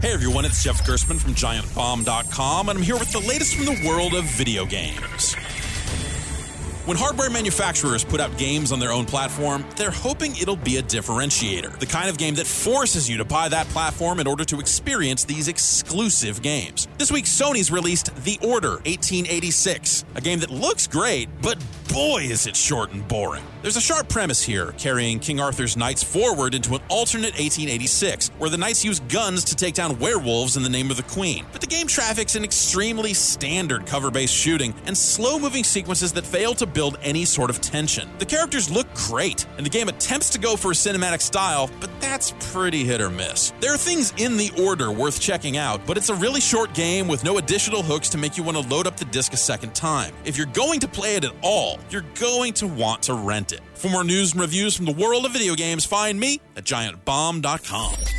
Hey everyone, it's Jeff Gerstmann from GiantBomb.com, and I'm here with the latest from the world of video games. When hardware manufacturers put out games on their own platform, they're hoping it'll be a differentiator. The kind of game that forces you to buy that platform in order to experience these exclusive games. This week, Sony's released The Order 1886, a game that looks great, but boy is it short and boring. There's a sharp premise here, carrying King Arthur's knights forward into an alternate 1886, where the knights use guns to take down werewolves in the name of the queen. But the game traffics an extremely standard cover based shooting and slow moving sequences that fail to build any sort of tension. The characters look great, and the game attempts to go for a cinematic style, but that's pretty hit or miss. There are things in the order worth checking out, but it's a really short game with no additional hooks to make you want to load up the disc a second time. If you're going to play it at all, you're going to want to rent it. For more news and reviews from the world of video games, find me at giantbomb.com.